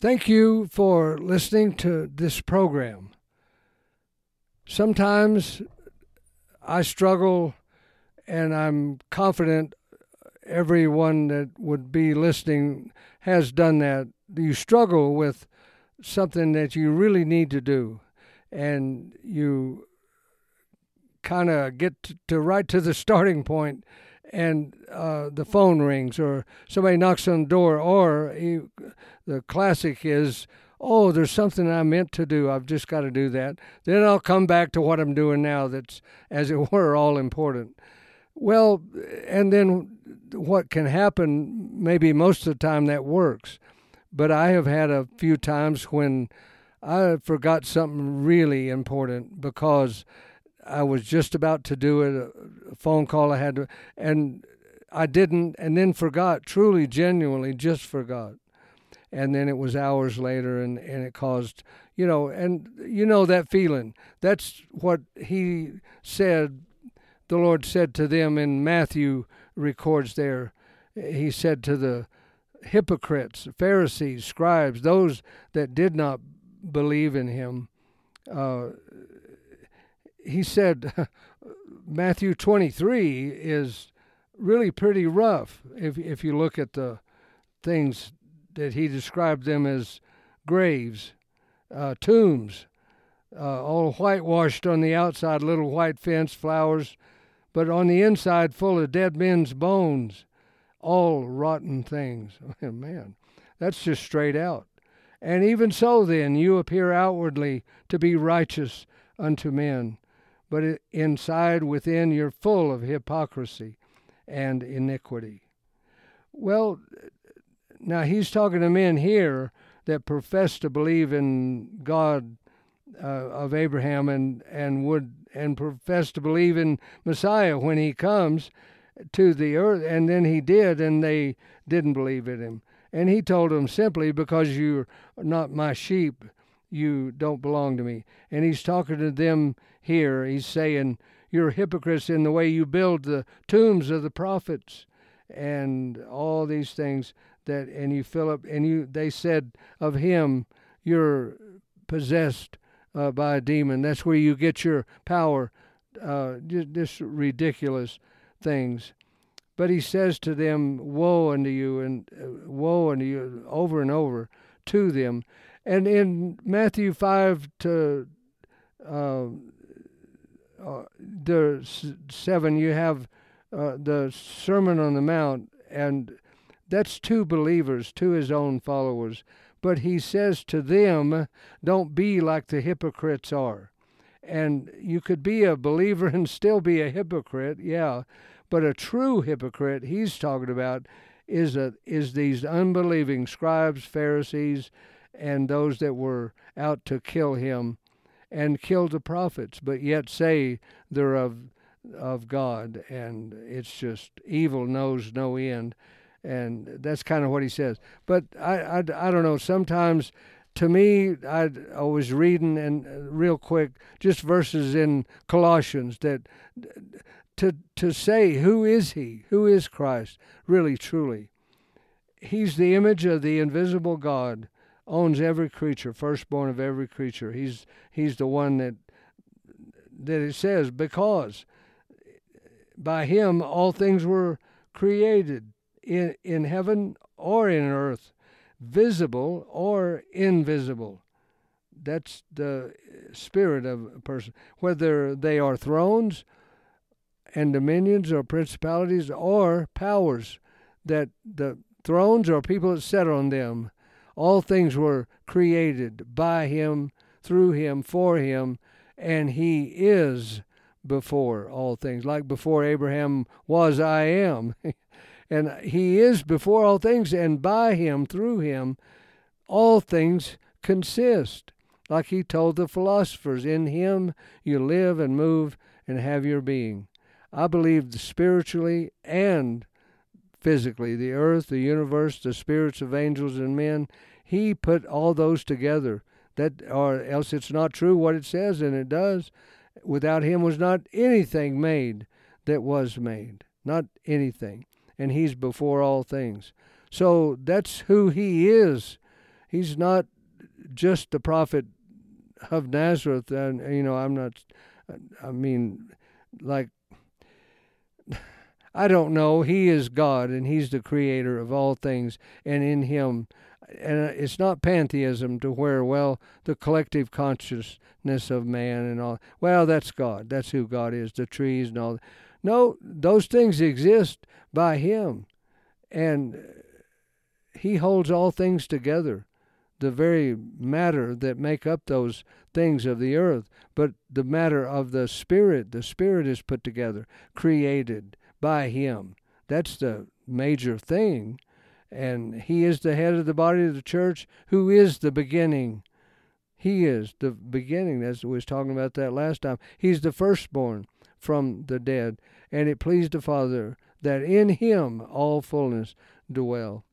Thank you for listening to this program. Sometimes I struggle, and I'm confident everyone that would be listening has done that. You struggle with something that you really need to do, and you kind of get to right to the starting point and uh, the phone rings or somebody knocks on the door or you, the classic is oh there's something i meant to do. I've just got to do that. Then i'll come back to what i'm doing now that's as it were all important. Well and then what can happen maybe most of the time that works. But i have had a few times when i forgot something really important because I was just about to do it, a phone call I had to, and I didn't, and then forgot, truly, genuinely, just forgot. And then it was hours later, and, and it caused, you know, and you know that feeling. That's what he said, the Lord said to them in Matthew, records there. He said to the hypocrites, Pharisees, scribes, those that did not believe in him, uh, he said Matthew 23 is really pretty rough if if you look at the things that he described them as graves, uh, tombs, uh, all whitewashed on the outside, little white fence, flowers, but on the inside full of dead men's bones, all rotten things. Man, that's just straight out. And even so, then, you appear outwardly to be righteous unto men, but inside within you're full of hypocrisy and iniquity. Well, now he's talking to men here that profess to believe in God uh, of Abraham and and would and profess to believe in Messiah when he comes to the earth, and then he did, and they didn't believe in him. And he told them simply, because you're not my sheep, you don't belong to me. And he's talking to them here. He's saying, You're hypocrites in the way you build the tombs of the prophets and all these things that and you fill up and you they said of him you're possessed uh, by a demon. That's where you get your power uh, just, just ridiculous things. But he says to them woe unto you and uh, woe unto you over and over to them. And in matthew 5 to uh, uh, the seven, you have uh, the Sermon on the Mount, and that's two believers, to his own followers. But he says to them, don't be like the hypocrites are. And you could be a believer and still be a hypocrite, yeah. But a true hypocrite, he's talking about, is a, is these unbelieving scribes, Pharisees, and those that were out to kill him and kill the prophets, but yet say they're of of God, and it's just evil knows no end, and that's kind of what he says. But I, I, I don't know. Sometimes, to me, I, I was reading and uh, real quick just verses in Colossians that to to say who is he, who is Christ, really truly. He's the image of the invisible God owns every creature, firstborn of every creature. He's he's the one that that it says because by him all things were created in in heaven or in earth, visible or invisible. That's the uh, spirit of a person. Whether they are thrones and dominions or principalities or powers, that the thrones or people that sit on them all things were created by him, through him, for him, and he is before all things. Like before Abraham was, I am. and he is before all things, and by him, through him, all things consist. Like he told the philosophers, in him you live and move and have your being. I believe spiritually and physically, the earth, the universe, the spirits of angels and men. He put all those together. That or else it's not true what it says, and it does. Without him was not anything made that was made. Not anything. And he's before all things. So that's who he is. He's not just the prophet of Nazareth, and you know, I'm not. I mean, like, I don't know. He is God, and He's the creator of all things, and in Him, and it's not pantheism to where well the collective consciousness of man and all. Well, that's God. That's who God is. The trees and all. No, those things exist by Him, and He holds all things together the very matter that make up those things of the earth, but the matter of the spirit. The spirit is put together, created by Him. That's the major thing. And He is the head of the body of the church, who is the beginning. He is the beginning. As we was talking about that last time. He's the firstborn from the dead, and it pleased the Father that in Him all fullness dwell.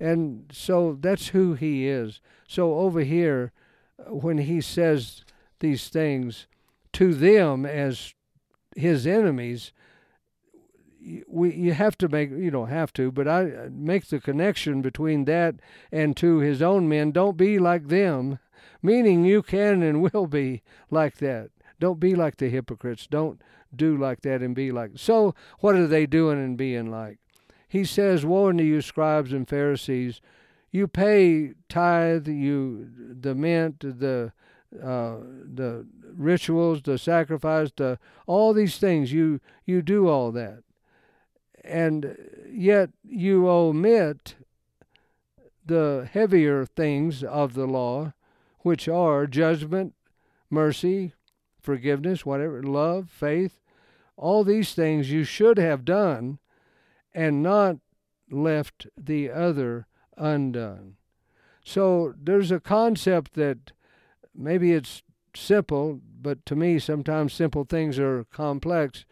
And so that's who he is. So over here, uh, when he says these things to them as his enemies, we you have to make you don't have to, but I uh, make the connection between that and to his own men. Don't be like them, meaning you can and will be like that. Don't be like the hypocrites. Don't do like that and be like. So what are they doing and being like? he says, Woe unto you, scribes and Pharisees! You pay tithe, you the mint, the uh, the rituals, the sacrifice, the all these things. You you do all that, and yet you omit the heavier things of the law, which are judgment, mercy, forgiveness, whatever, love, faith. All these things you should have done and not left the other undone. So there's a concept that maybe it's simple, but to me, sometimes simple things are complex.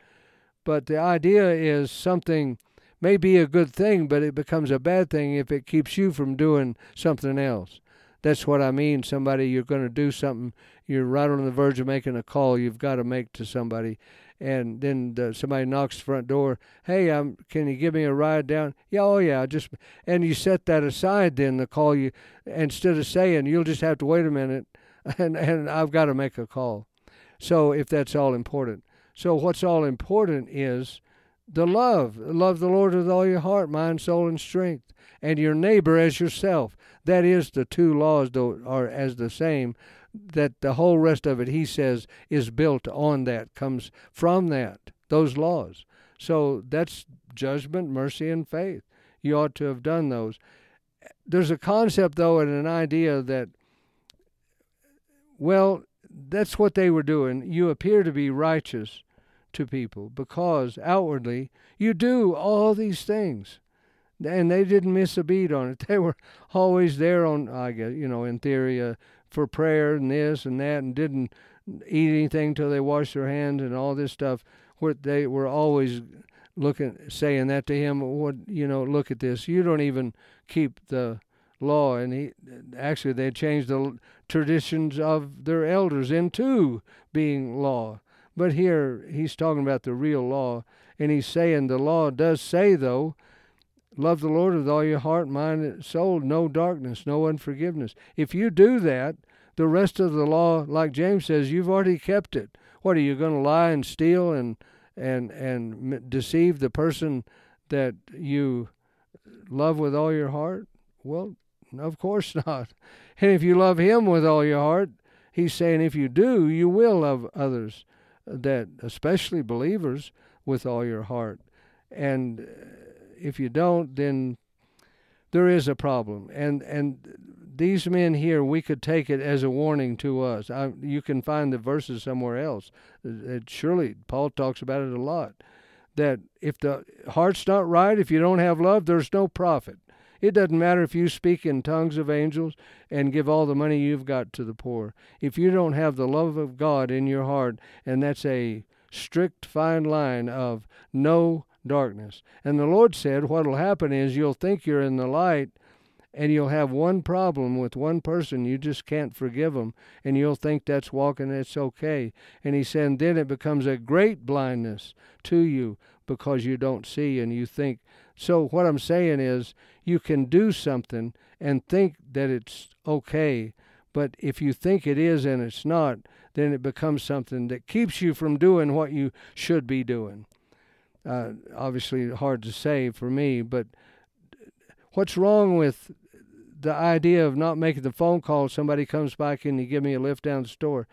But the idea is something may be a good thing, but it becomes a bad thing if it keeps you from doing something else. That's what I mean. Somebody, you're going to do something, you're right on the verge of making a call you've got to make to somebody, and then the, somebody knocks the front door. Hey, um, can you give me a ride down? Yeah, oh yeah, just and you set that aside. Then the call you instead of saying you'll just have to wait a minute, and and I've got to make a call. So if that's all important, so what's all important is the love. Love the Lord with all your heart, mind, soul, and strength, and your neighbor as yourself. That is the two laws though are as the same that the whole rest of it, he says, is built on that, comes from that, those laws. So that's judgment, mercy, and faith. You ought to have done those. There's a concept, though, and an idea that, well, that's what they were doing. You appear to be righteous to people because outwardly you do all these things. And they didn't miss a beat on it. They were always there on, I guess, you know, in theory, uh, for prayer and this and that and didn't eat anything till they washed their hands and all this stuff where they were always looking saying that to him what you know look at this. You don't even keep the law. And he actually they changed the traditions of their elders into being law. But here he's talking about the real law and he's saying the law does say though Love the Lord with all your heart, mind, and soul. No darkness, no unforgiveness. If you do that, the rest of the law, like James says, you've already kept it. What are you going to lie and steal and and and deceive the person that you love with all your heart? Well, of course not. And if you love Him with all your heart, He's saying if you do, you will love others, that especially believers, with all your heart. And uh, if you don't, then there is a problem. And and these men here, we could take it as a warning to us. I, you can find the verses somewhere else. It, surely Paul talks about it a lot. That if the heart's not right, if you don't have love, there's no profit. It doesn't matter if you speak in tongues of angels and give all the money you've got to the poor. If you don't have the love of God in your heart, and that's a strict fine line of no darkness. And the Lord said, What'll happen is you'll think you're in the light and you'll have one problem with one person. You just can't forgive them. And you'll think that's walking, it's okay. And He said, Then it becomes a great blindness to you because you don't see and you think. So, what I'm saying is, you can do something and think that it's okay. But if you think it is and it's not, then it becomes something that keeps you from doing what you should be doing. Uh, obviously, hard to say for me, but what's wrong with the idea of not making the phone call? Somebody comes by, can you give me a lift down the store?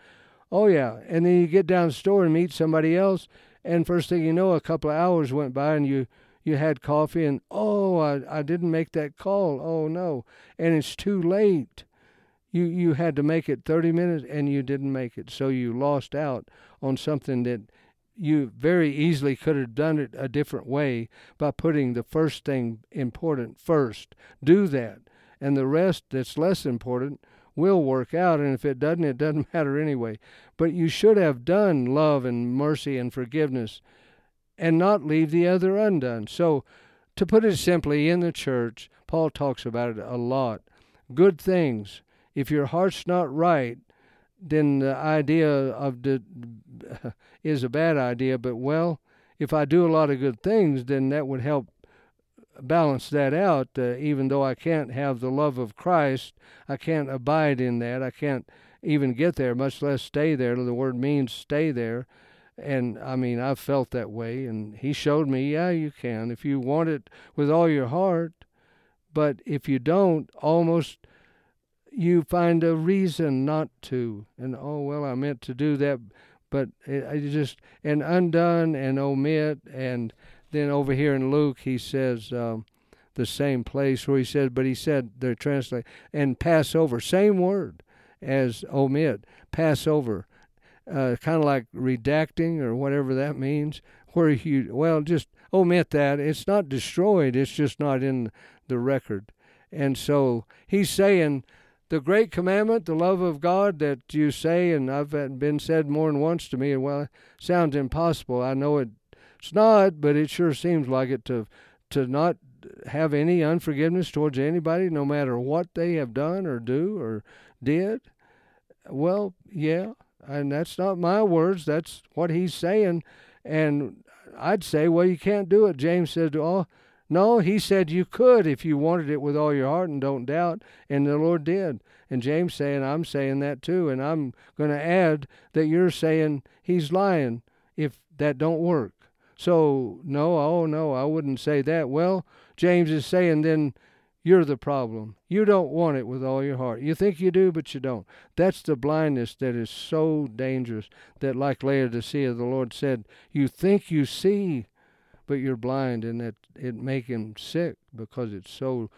Oh, yeah. And then you get down the store and meet somebody else, and first thing you know, a couple of hours went by and you you had coffee and oh I, I didn't make that call oh no and it's too late you you had to make it 30 minutes and you didn't make it so you lost out on something that you very easily could have done it a different way by putting the first thing important first do that and the rest that's less important will work out and if it doesn't it doesn't matter anyway but you should have done love and mercy and forgiveness and not leave the other undone. So, to put it simply, in the church, Paul talks about it a lot. Good things. If your heart's not right, then the idea of the is a bad idea. But well, if I do a lot of good things, then that would help balance that out. Uh, even though I can't have the love of Christ, I can't abide in that. I can't even get there, much less stay there. The word means stay there. And I mean, I've felt that way. And he showed me, yeah, you can if you want it with all your heart. But if you don't, almost you find a reason not to. And oh, well, I meant to do that. But I just, and undone and omit. And then over here in Luke, he says, um, the same place where he said, but he said, they're and pass over, same word as omit, pass over uh, kind of like redacting or whatever that means, where you, well, just omit that. It's not destroyed, it's just not in the record. And so he's saying, the great commandment, the love of God that you say, and I've been said more than once to me, and well, sounds impossible. I know it, it's not, but it sure seems like it to to not have any unforgiveness towards anybody, no matter what they have done or do or did. Well, yeah, and that's not my words. That's what he's saying. And I'd say, well, you can't do it. James said, oh, no, he said you could if you wanted it with all your heart and don't doubt. And the Lord did. And James saying, I'm saying that too. And I'm going to add that you're saying he's lying if that don't work. So, no, oh, no, I wouldn't say that. Well, James is saying then you're the problem. You don't want it with all your heart. You think you do, but you don't. That's the blindness that is so dangerous that, like Laodicea, the Lord said, You think you see, but you're blind, and that it make him sick because it's so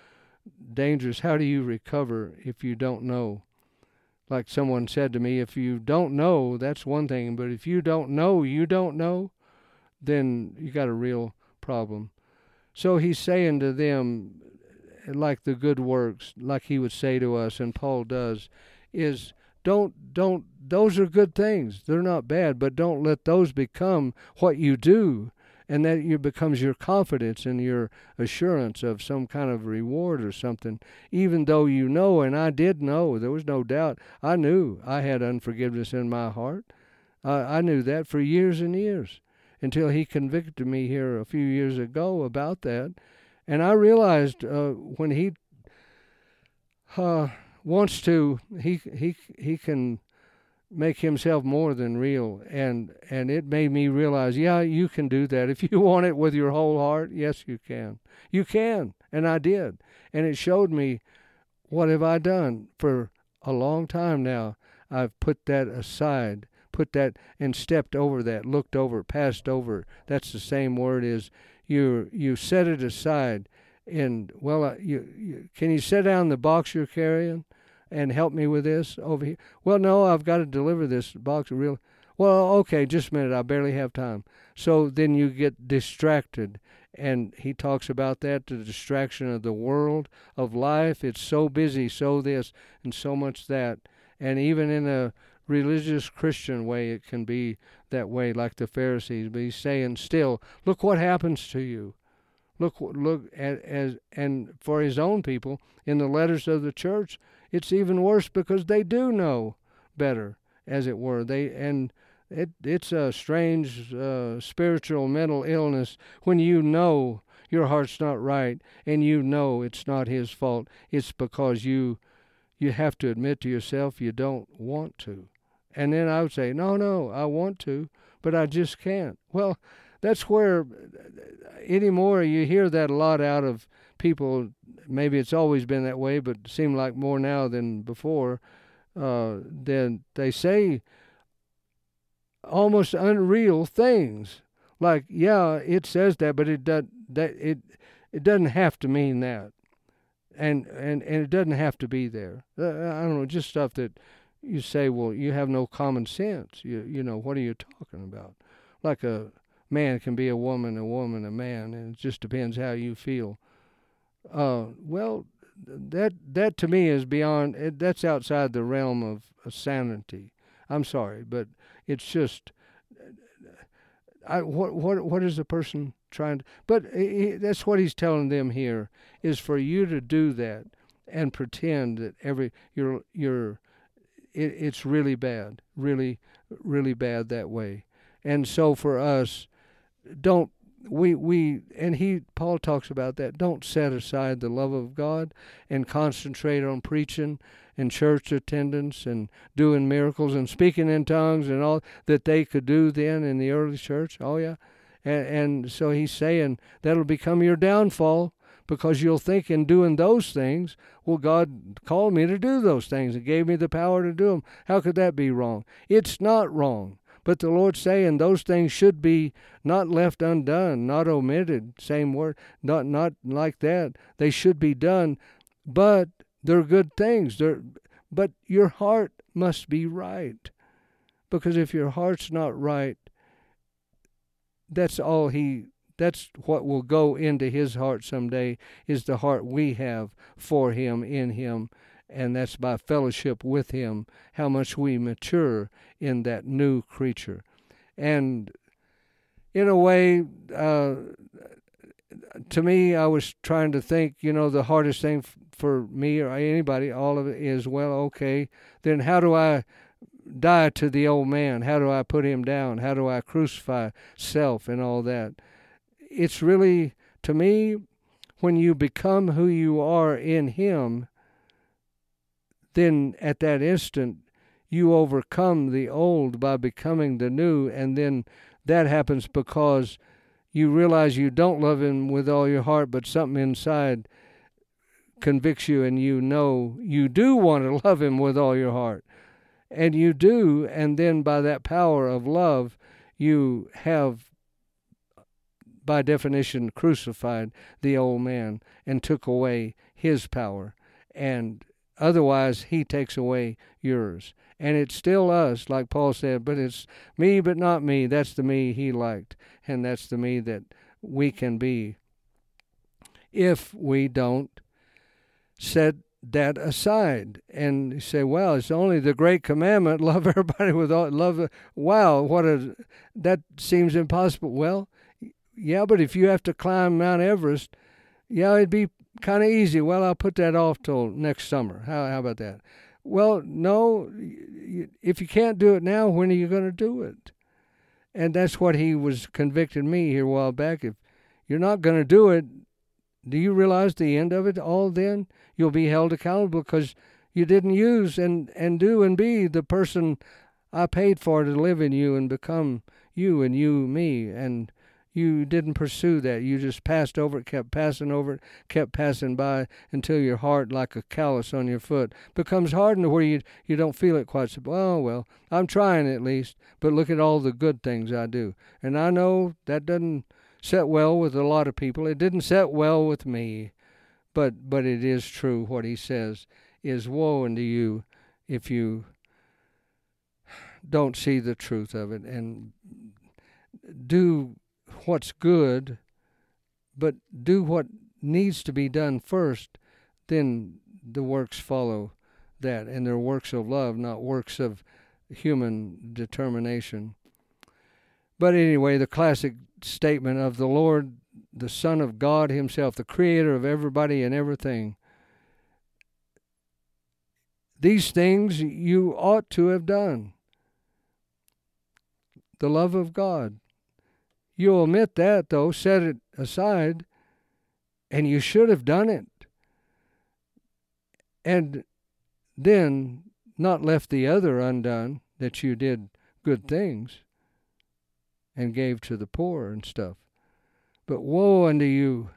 dangerous. How do you recover if you don't know? Like someone said to me, if you don't know, that's one thing, but if you don't know, you don't know, then you got a real problem. So he's saying to them, like the good works, like he would say to us, and Paul does, is don't don't those are good things. They're not bad, but don't let those become what you do, and that you becomes your confidence and your assurance of some kind of reward or something. Even though you know, and I did know, there was no doubt. I knew I had unforgiveness in my heart. Uh, I knew that for years and years until he convicted me here a few years ago about that and I realized uh, when he uh, wants to, he he he can make himself more than real, and and it made me realize, yeah, you can do that if you want it with your whole heart. Yes, you can. You can, and I did, and it showed me what have I done for a long time now. I've put that aside, put that and stepped over that, looked over, passed over. That's the same word as you you set it aside and well uh, you, you can you set down the box you're carrying and help me with this over here well no i've got to deliver this box of real well okay just a minute i barely have time so then you get distracted and he talks about that the distraction of the world of life it's so busy so this and so much that and even in a religious Christian way, it can be that way, like the Pharisees. But he's saying, still, look what happens to you. Look, look at as and for his own people in the letters of the church, it's even worse because they do know better, as it were. They and it it's a strange uh, spiritual mental illness when you know your heart's not right, and you know it's not his fault. It's because you you have to admit to yourself you don't want to. And then I would say, no, no, I want to, but I just can't. Well, that's where anymore you hear that a lot out of people. Maybe it's always been that way, but seem like more now than before. Uh, then they say almost unreal things, like, "Yeah, it says that, but it does that it it doesn't have to mean that." and and and it doesn't have to be there. Uh, I don't know, just stuff that you say, well, you have no common sense. You you know, what are you talking about? Like a man can be a woman, a woman a man, and it just depends how you feel. Uh, well, that that to me is beyond. That's outside the realm of, sanity. I'm sorry, but it's just. I, what what what is the person trying to, but he, that's what he's telling them here is for you to do that and pretend that every you're you're it, it's really bad really really bad that way and so for us don't we we and he Paul talks about that don't set aside the love of God and concentrate on preaching and church attendance and doing miracles and speaking in tongues and all that they could do then in the early church oh yeah and, and so he's saying that'll become your downfall because you'll think in doing those things, well, God called me to do those things and gave me the power to do them. How could that be wrong? It's not wrong. But the Lord's saying those things should be not left undone, not omitted, same word, not not like that. They should be done, but they're good things. They're, but your heart must be right. Because if your heart's not right, that's all he that's what will go into his heart someday is the heart we have for him in him and that's by fellowship with him how much we mature in that new creature and in a way uh, to me i was trying to think you know the hardest thing f- for me or anybody all of it is well okay then how do i die to the old man? How do I put him down? How do I crucify self and all that? It's really, to me, when you become who you are in him, then at that instant, you overcome the old by becoming the new, and then that happens because you realize you don't love him with all your heart, but something inside convicts you, and you know you do want to love him with all your heart. And you do, and then by that power of love, you have, by definition, crucified the old man and took away his power. And otherwise, he takes away yours. And it's still us, like Paul said, but it's me, but not me. That's the me he liked. And that's the me that we can be if we don't set that aside and say, well, it's only the great commandment: love everybody with all love. Wow, what a that seems impossible. Well, yeah, but if you have to climb Mount Everest, yeah, it'd be kind of easy. Well, I'll put that off till next summer. How how about that? Well, no, if you can't do it now, when are you going to do it? And that's what he was convicting me here a while back. If you're not going to do it, do you realize the end of it all then? You'll be held accountable because you didn't use and, and do and be the person I paid for to live in you and become you and you me. And you didn't pursue that. You just passed over it, kept passing over it, kept passing by until your heart, like a callus on your foot, becomes hardened where you you don't feel it quite so. Oh well, I'm trying at least. But look at all the good things I do, and I know that doesn't set well with a lot of people. It didn't set well with me, but but it is true what he says is woe unto you if you don't see the truth of it and do what's good, but do what needs to be done first, then the works follow that, and they're works of love, not works of human determination. But anyway, the classic statement of the Lord, the Son of God Himself, the Creator of everybody and everything. These things you ought to have done. The love of God. You omit that, though, set it aside, And you should have done it. And then not left the other undone, that you did good things and gave to the poor and stuff. But woe unto you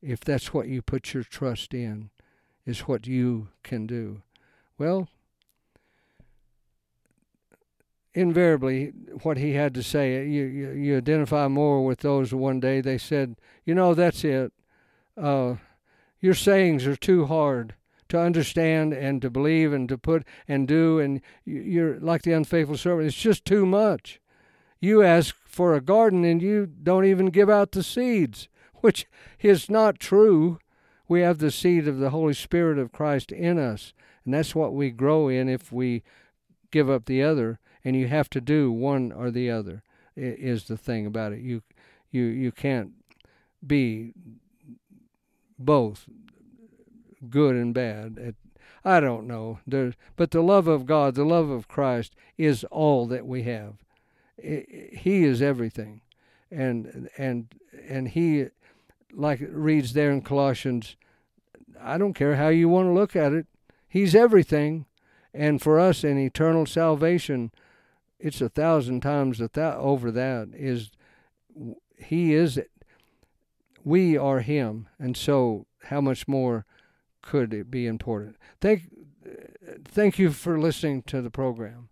if that's what you put your trust in, is what you can do. Well, invariably, what he had to say, you, you, you identify more with those one day. They said, You know, that's it. Uh, your sayings are too hard to understand and to believe and to put and do, and you're like the unfaithful servant. It's just too much. You ask for a garden and you don't even give out the seeds, which is not true. We have the seed of the Holy Spirit of Christ in us, and that's what we grow in if we give up the other. And you have to do one or the other. Is the thing about it. You, you, you can't be both good and bad. I don't know. There's, but the love of God, the love of Christ, is all that we have. He is everything, and and and He, like it reads there in Colossians, I don't care how you want to look at it. He's everything, and for us in eternal salvation, it's a thousand times a over that. Is He is. It. We are Him, and so how much more could it be important? Thank, uh, thank you for listening to the program.